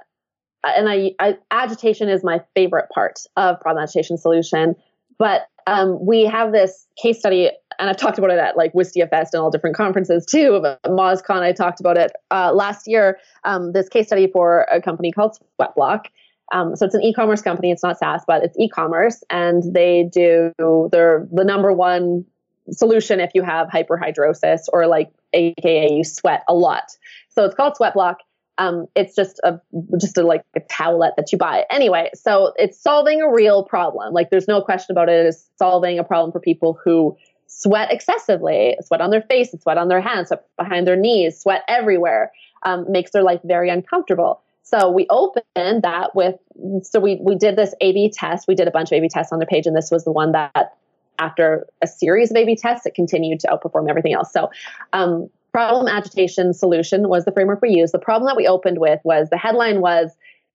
and I, I agitation is my favorite part of problem agitation solution, but um, we have this case study, and I've talked about it at like Wistia Fest and all different conferences too. Of MozCon, I talked about it uh, last year. Um, this case study for a company called Sweatblock. Um, so it's an e-commerce company. It's not SaaS, but it's e-commerce, and they do they're the number one solution if you have hyperhidrosis or like AKA you sweat a lot. So it's called Sweatblock um, it's just a just a like a towelette that you buy anyway. So it's solving a real problem. Like there's no question about it. It's solving a problem for people who sweat excessively, sweat on their face, sweat on their hands, sweat behind their knees, sweat everywhere. Um, makes their life very uncomfortable. So we opened that with so we we did this A/B test. We did a bunch of A/B tests on the page, and this was the one that after a series of A/B tests, it continued to outperform everything else. So um, problem agitation solution was the framework we used. The problem that we opened with was the headline was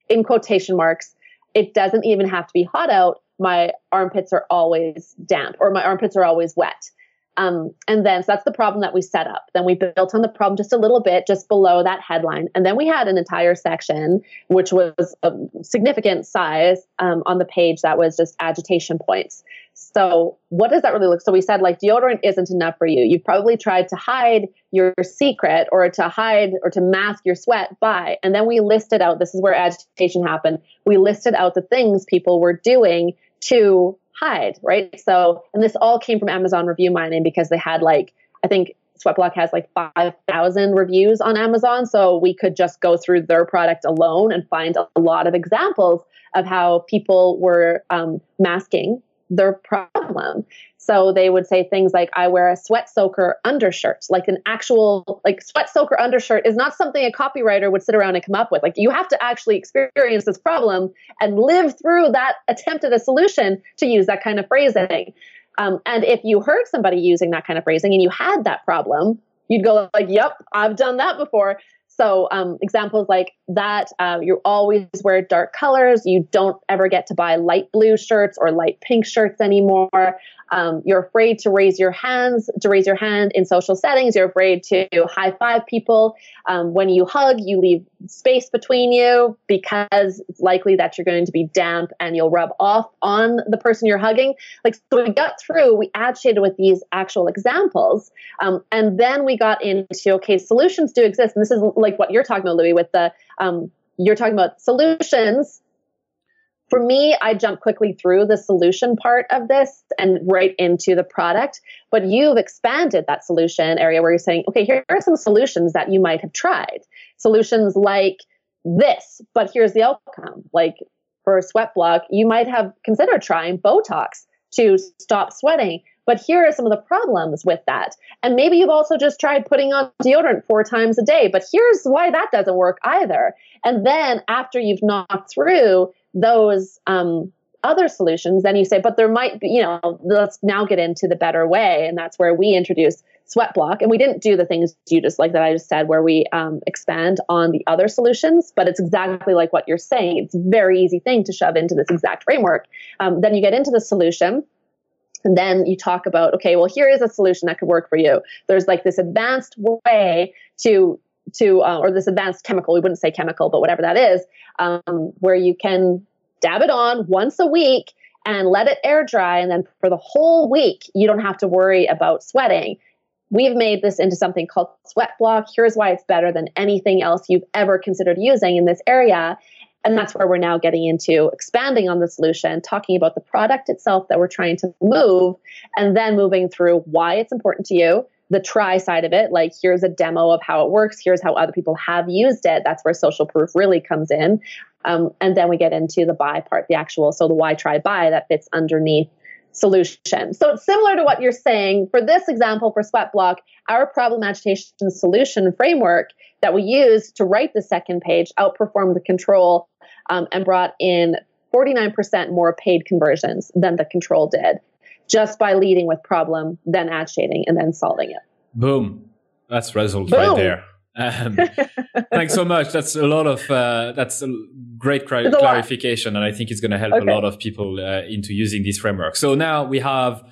in quotation marks, it doesn't even have to be hot out. My armpits are always damp or my armpits are always wet. Um, and then, so that's the problem that we set up. Then we built on the problem just a little bit, just below that headline. And then we had an entire section, which was a significant size um, on the page that was just agitation points. So, what does that really look? So, we said like deodorant isn't enough for you. You've probably tried to hide your secret or to hide or to mask your sweat by, and then we listed out this is where agitation happened. We listed out the things people were doing to hide, right? So, and this all came from Amazon review mining because they had like, I think Sweatblock has like 5,000 reviews on Amazon. So we could just go through their product alone and find a lot of examples of how people were um, masking their problem. So they would say things like, I wear a sweat soaker undershirt, like an actual, like sweat soaker undershirt is not something a copywriter would sit around and come up with. Like you have to actually experience this problem and live through that attempt at a solution to use that kind of phrasing. Um, and if you heard somebody using that kind of phrasing and you had that problem, you'd go like, yep, I've done that before. So um, examples like that, uh, you always wear dark colors. You don't ever get to buy light blue shirts or light pink shirts anymore. Um, you're afraid to raise your hands, to raise your hand in social settings. You're afraid to high five people. Um, when you hug, you leave space between you because it's likely that you're going to be damp and you'll rub off on the person you're hugging. Like, so we got through, we agitated with these actual examples. Um, and then we got into, okay, solutions do exist. And this is like what you're talking about, Louis, with the, um, you're talking about solutions for me, I jump quickly through the solution part of this and right into the product. But you've expanded that solution area where you're saying, okay, here are some solutions that you might have tried. Solutions like this, but here's the outcome. Like for a Sweatblock, you might have considered trying Botox to stop sweating. But here are some of the problems with that. And maybe you've also just tried putting on deodorant four times a day, but here's why that doesn't work either. And then after you've knocked through those um, other solutions, then you say, but there might be, you know, let's now get into the better way. And that's where we introduce Sweatblock. And we didn't do the things you just like that I just said, where we um, expand on the other solutions, but it's exactly like what you're saying. It's a very easy thing to shove into this exact framework. Um, then you get into the solution. And then you talk about, okay, well, here is a solution that could work for you. There's like this advanced way to to uh, or this advanced chemical we wouldn't say chemical but whatever that is um, where you can dab it on once a week and let it air dry. And then for the whole week you don't have to worry about sweating. We've made this into something called Sweatblock. Here's why it's better than anything else you've ever considered using in this area and that's where we're now getting into expanding on the solution, talking about the product itself that we're trying to move, and then moving through why it's important to you, the try side of it, like here's a demo of how it works, here's how other people have used it. That's where social proof really comes in. Um, and then we get into the buy part, the actual, so the why try buy that fits underneath solution. So it's similar to what you're saying. For this example, for Sweatblock, our problem agitation solution framework that we used to write the second page outperformed the control um, and brought in 49% more paid conversions than the control did just by leading with problem, then agitating, and then solving it. Boom. That's result Boom. right there. Um, thanks so much. That's a lot of uh, that's a great cl- clarification, and I think it's going to help okay. a lot of people uh, into using this framework. So now we have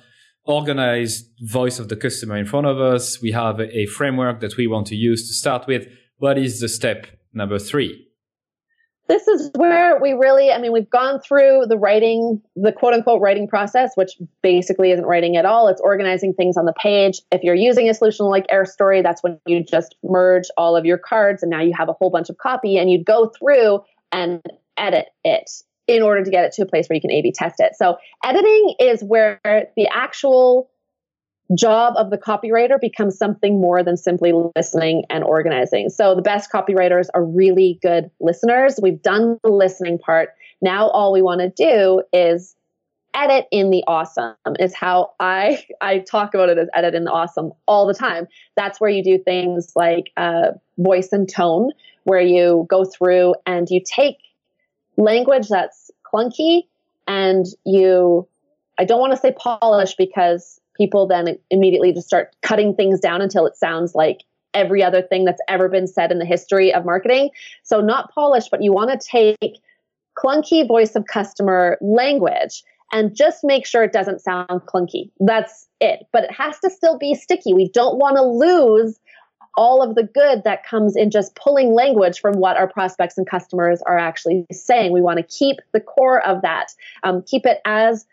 organized voice of the customer in front of us. We have a, a framework that we want to use to start with. What is the step number three? This is where we really, I mean, we've gone through the writing, the quote unquote writing process, which basically isn't writing at all. It's organizing things on the page. If you're using a solution like AirStory, that's when you just merge all of your cards and now you have a whole bunch of copy and you'd go through and edit it in order to get it to a place where you can A B test it. So editing is where the actual job of the copywriter becomes something more than simply listening and organizing. So the best copywriters are really good listeners. We've done the listening part. Now all we want to do is edit in the awesome is how I I talk about it as edit in the awesome all the time. That's where you do things like uh, voice and tone, where you go through and you take language that's clunky and you I don't want to say polish because people then immediately just start cutting things down until it sounds like every other thing that's ever been said in the history of marketing. So, not polished, but you want to take clunky voice of customer language and just make sure it doesn't sound clunky. That's it. But it has to still be sticky. We don't want to lose all of the good that comes in just pulling language from what our prospects and customers are actually saying. We want to keep the core of that, um, keep it as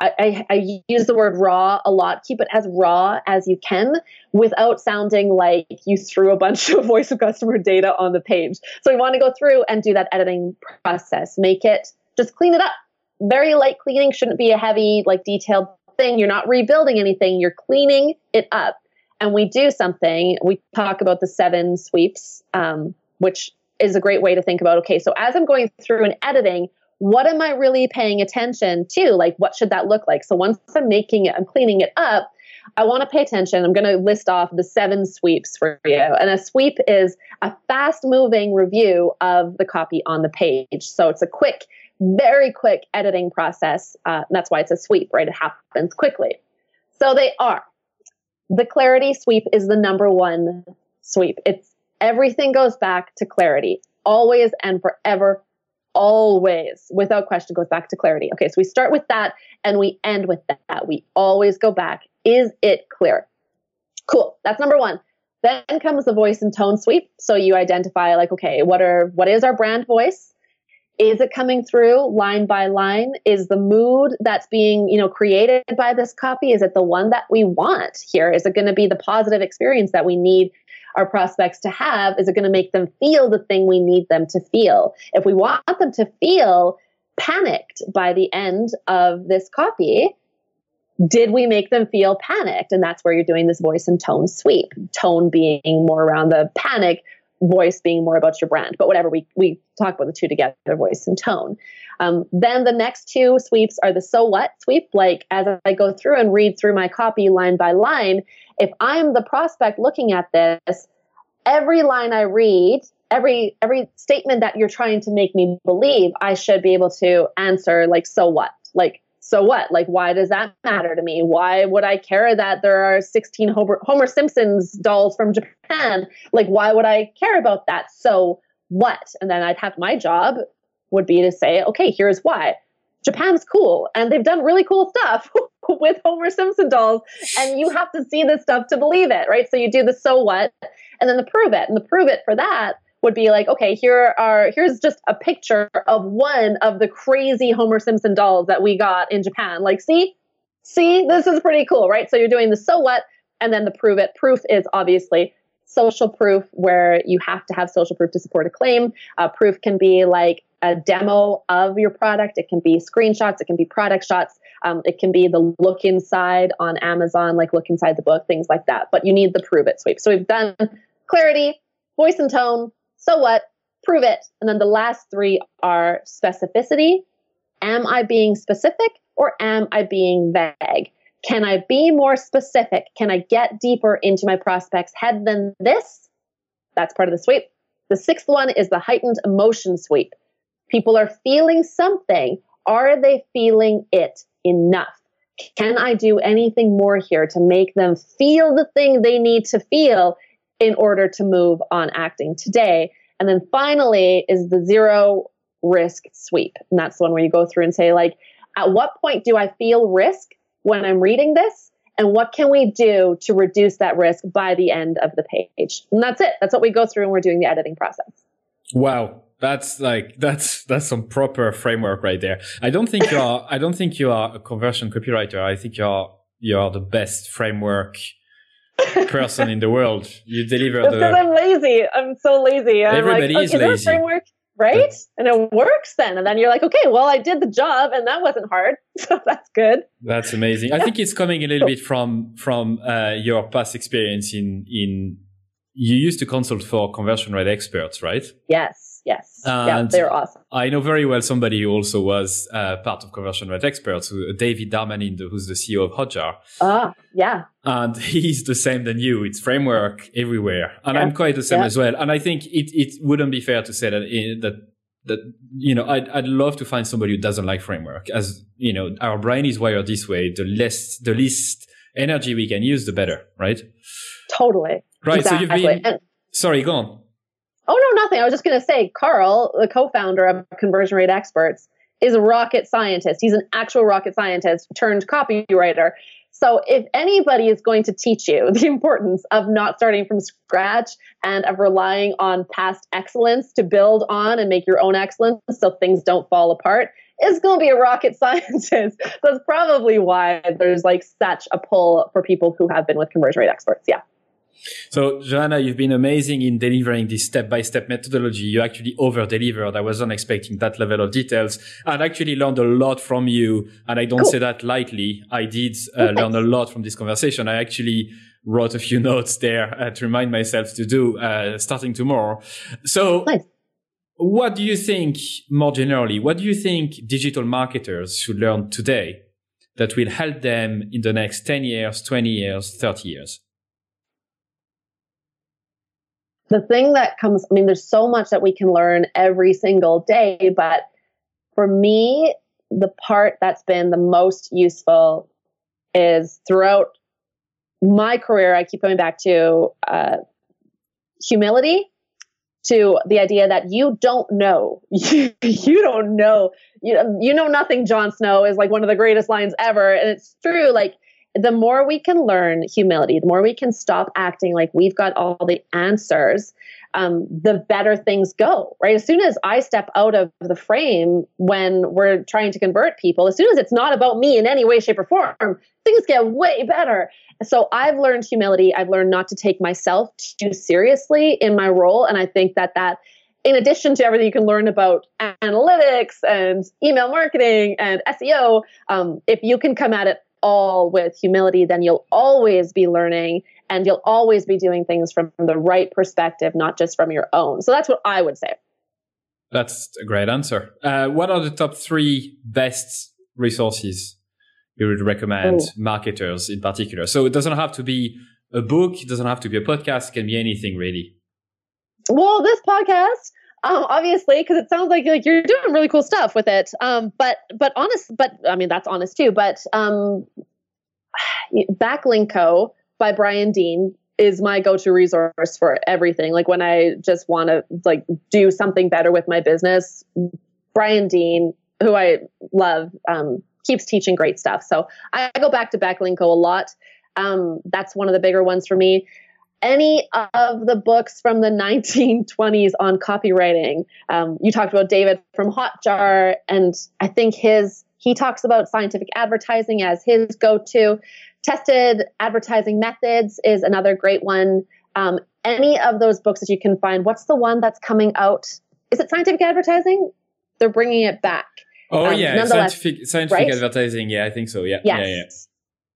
I, I, use the word raw a lot. Keep it as raw as you can without sounding like you threw a bunch of voice of customer data on the page. So we want to go through and do that editing process. Make it just clean it up. Very light cleaning shouldn't be a heavy, like detailed thing. You're not rebuilding anything. You're cleaning it up. And we do something. We talk about the seven sweeps, um, which is a great way to think about. Okay, so as I'm going through and editing, what am I really paying attention to? Like, what should that look like? So once I'm making it, I'm cleaning it up. I want to pay attention. I'm going to list off the seven sweeps for you. And a sweep is a fast moving review of the copy on the page. So it's a quick, very quick editing process. Uh, that's why it's a sweep, right? It happens quickly. So they are. The clarity sweep is the number one sweep. It's everything goes back to clarity, always and forever always, without question, goes back to clarity. Okay, so we start with that and we end with that. We always go back. Is it clear? Cool. That's number one. Then comes the voice and tone sweep. So you identify like, okay, what are what is our brand voice? Is it coming through line by line? Is the mood that's being, you know, created by this copy, is it the one that we want here? Is it going to be the positive experience that we need our prospects to have? Is it going to make them feel the thing we need them to feel? If we want them to feel panicked by the end of this copy, did we make them feel panicked? And that's where you're doing this voice and tone sweep. Tone being more around the panic, voice being more about your brand. But whatever, we, we talk about the two together, voice and tone. Um, then the next two sweeps are the so what sweep. Like as I go through and read through my copy line by line, if I'm the prospect looking at this, every line I read, every every statement that you're trying to make me believe, I should be able to answer like so what? Like so what? Like why does that matter to me? Why would I care that there are 16 Homer, Homer Simpson's dolls from Japan? Like why would I care about that? So what? And then I'd have my job would be to say, okay, here's why. Japan's cool and they've done really cool stuff with Homer Simpson dolls. And you have to see this stuff to believe it, right? So you do the so what and then the prove it. And the prove it for that would be like, okay, here are here's just a picture of one of the crazy Homer Simpson dolls that we got in Japan. Like, see, see, this is pretty cool, right? So you're doing the so what and then the prove it. Proof is obviously social proof where you have to have social proof to support a claim. Uh, proof can be like a demo of your product. It can be screenshots. It can be product shots. Um, it can be the look inside on Amazon, like look inside the book, things like that. But you need the prove it sweep. So we've done clarity, voice and tone, so what, prove it. And then the last three are specificity. Am I being specific or am I being vague? Can I be more specific? Can I get deeper into my prospect's head than this? That's part of the sweep. The sixth one is the heightened emotion sweep. People are feeling something. Are they feeling it enough? Can I do anything more here to make them feel the thing they need to feel in order to move on acting today. And then finally is the zero risk sweep. And that's the one where you go through and say, like, at what point do I feel risk when I'm reading this? And what can we do to reduce that risk by the end of the page? And that's it. That's what we go through when we're doing the editing process. Wow. That's like that's that's some proper framework right there. I don't think you are I don't think you are a conversion copywriter. I think you are you are the best framework person in the world. You deliver because the I'm lazy. I'm so lazy. I'm Everybody like, is okay, lazy. framework, right? And it works then. And then you're like, okay, well, I did the job and that wasn't hard. So that's good. That's amazing. I think it's coming a little bit from from uh, your past experience in in you used to consult for conversion rate experts, right? Yes, yes. yeah, they're awesome. I know very well somebody who also was uh, part of conversion rate experts, who, David Darmanin, who's the CEO of Hotjar. Ah, yeah. and he's the same than you. It's framework everywhere, and Yeah. I'm quite the same Yeah. as well. And I think it it wouldn't be fair to say that in, that that you know I'd I'd love to find somebody who doesn't like framework. As you know, our brain is wired this way. The less the least energy we can use, the better, right? Totally. Right. Exactly. So you've been and, sorry, go on. Oh, no, nothing. I was just going to say, Karl, the co founder of Conversion Rate Experts, is a rocket scientist. He's an actual rocket scientist turned copywriter. So if anybody is going to teach you the importance of not starting from scratch and of relying on past excellence to build on and make your own excellence so things don't fall apart, it's going to be a rocket scientist. That's probably why there's like such a pull for people who have been with conversion rate experts. Yeah. So, Joanna, you've been amazing in delivering this step-by-step methodology. You actually over-delivered. I wasn't expecting that level of details. and actually learned a lot from you. And I don't Cool. say that lightly. I did uh, learn a lot from this conversation. I actually wrote a few notes there uh, to remind myself to do uh, starting tomorrow. So, Nice. what do you think, more generally, what do you think digital marketers should learn today that will help them in the next 10 years, 20 years, 30 years? The thing that comes i mean there's so much that we can learn every single day but for me the part that's been the most useful is throughout my career i keep coming back to uh, humility to the idea that you don't know. You, you don't know. You, you know nothing Jon Snow is like one of the greatest lines ever and it's true like the more we can learn humility, the more we can stop acting like we've got all the answers, um, the better things go, right? As soon as I step out of the frame when we're trying to convert people, as soon as it's not about me in any way, shape, or form, things get way better. So I've learned humility. I've learned not to take myself too seriously in my role. And I think that that in addition to everything you can learn about analytics and email marketing and SEO, um, if you can come at it all with humility, then you'll always be learning and you'll always be doing things from the right perspective, not just from your own. So that's what I would say. That's a great answer. Uh, what are the top three best resources you would recommend Ooh. marketers in particular? So it doesn't have to be a book, it doesn't have to be a podcast, it can be anything really. Well, this podcast, um, obviously, because it sounds like like you're doing really cool stuff with it. Um, but but honest, but I mean that's honest too. But um, Backlinko by Brian Dean is my go-to resource for everything. Like when I just want to like do something better with my business, Brian Dean, who I love, um, keeps teaching great stuff. So I go back to Backlinko a lot. Um, that's one of the bigger ones for me any of the books from the 1920s on copywriting. Um, you talked about David from Hotjar, and I think his he talks about scientific advertising as his go-to. Tested advertising methods is another great one. Um, any of those books that you can find. What's the one that's coming out? Is it scientific advertising? They're bringing it back. Oh Um, yeah, scientific scientific right? advertising. Yeah, I think so. Yeah, Yes. yeah, yeah.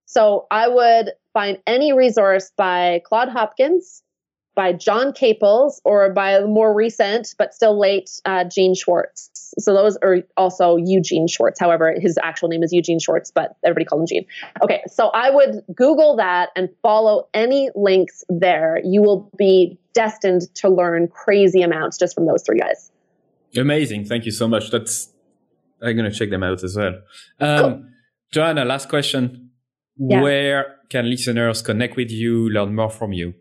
So I would find any resource by Claude Hopkins, by John Caples, or by the more recent but still late uh, Gene Schwartz. So those are also Eugene Schwartz. However, his actual name is Eugene Schwartz, but everybody called him Gene. Okay, so I would Google that and follow any links there. You will be destined to learn crazy amounts just from those three guys. Amazing. Thank you so much. That's I'm gonna check them out as well. Um, Joanna, last question. Yeah. Where can listeners connect with you, learn more from you?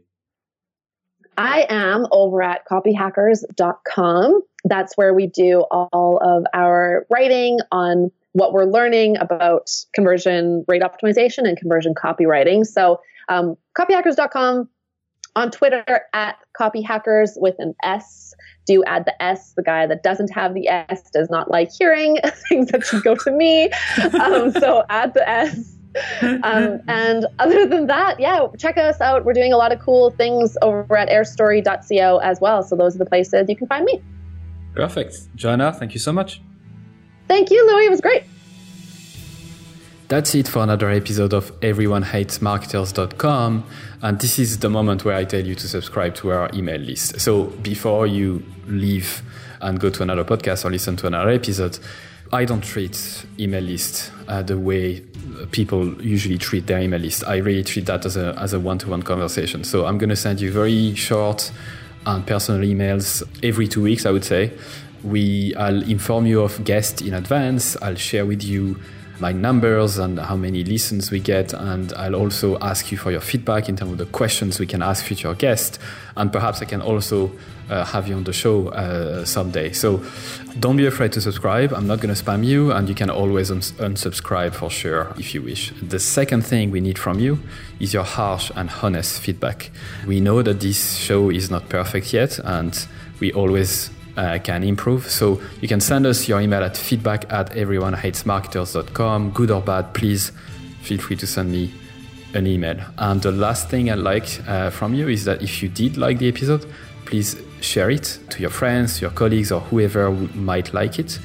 I am over at copyhackers.com. That's where we do all of our writing on what we're learning about conversion rate optimization and conversion copywriting. So, um, copyhackers.com on Twitter at copyhackers with an S. Do add the S. The guy that doesn't have the S does not like hearing things that should go to me. Um, so add the S. Um, and other than that, yeah, check us out. We're doing a lot of cool things over at airstory.co as well. So those are the places you can find me. Perfect. Joanna, thank you so much. Thank you, Louis. It was great. That's it for another episode of everyonehatesmarketers.com. And this is the moment where I tell you to subscribe to our email list. So before you leave and go to another podcast or listen to another episode, I don't treat email list uh, the way people usually treat their email list. I really treat that as a, as a one-to-one conversation. So I'm going to send you very short and personal emails every two weeks, I would say. We, I'll inform you of guests in advance. I'll share with you my numbers and how many listens we get. And I'll also ask you for your feedback in terms of the questions we can ask future guests. And perhaps I can also uh, have you on the show uh, someday. So don't be afraid to subscribe. I'm not going to spam you, and you can always uns- unsubscribe for sure if you wish. The second thing we need from you is your harsh and honest feedback. We know that this show is not perfect yet, and we always uh, can improve. So you can send us your email at feedback at everyonehatesmarketers.com. Good or bad, please feel free to send me an email. And the last thing I'd like uh, from you is that if you did like the episode, please share it to your friends, your colleagues, or whoever might like it.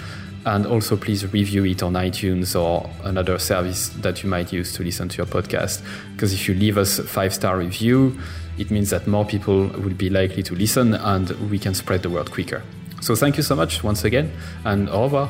And also, please review it on iTunes or another service that you might use to listen to your podcast. Because if you leave us a five star review, it means that more people will be likely to listen and we can spread the word quicker. So, thank you so much once again, and au revoir.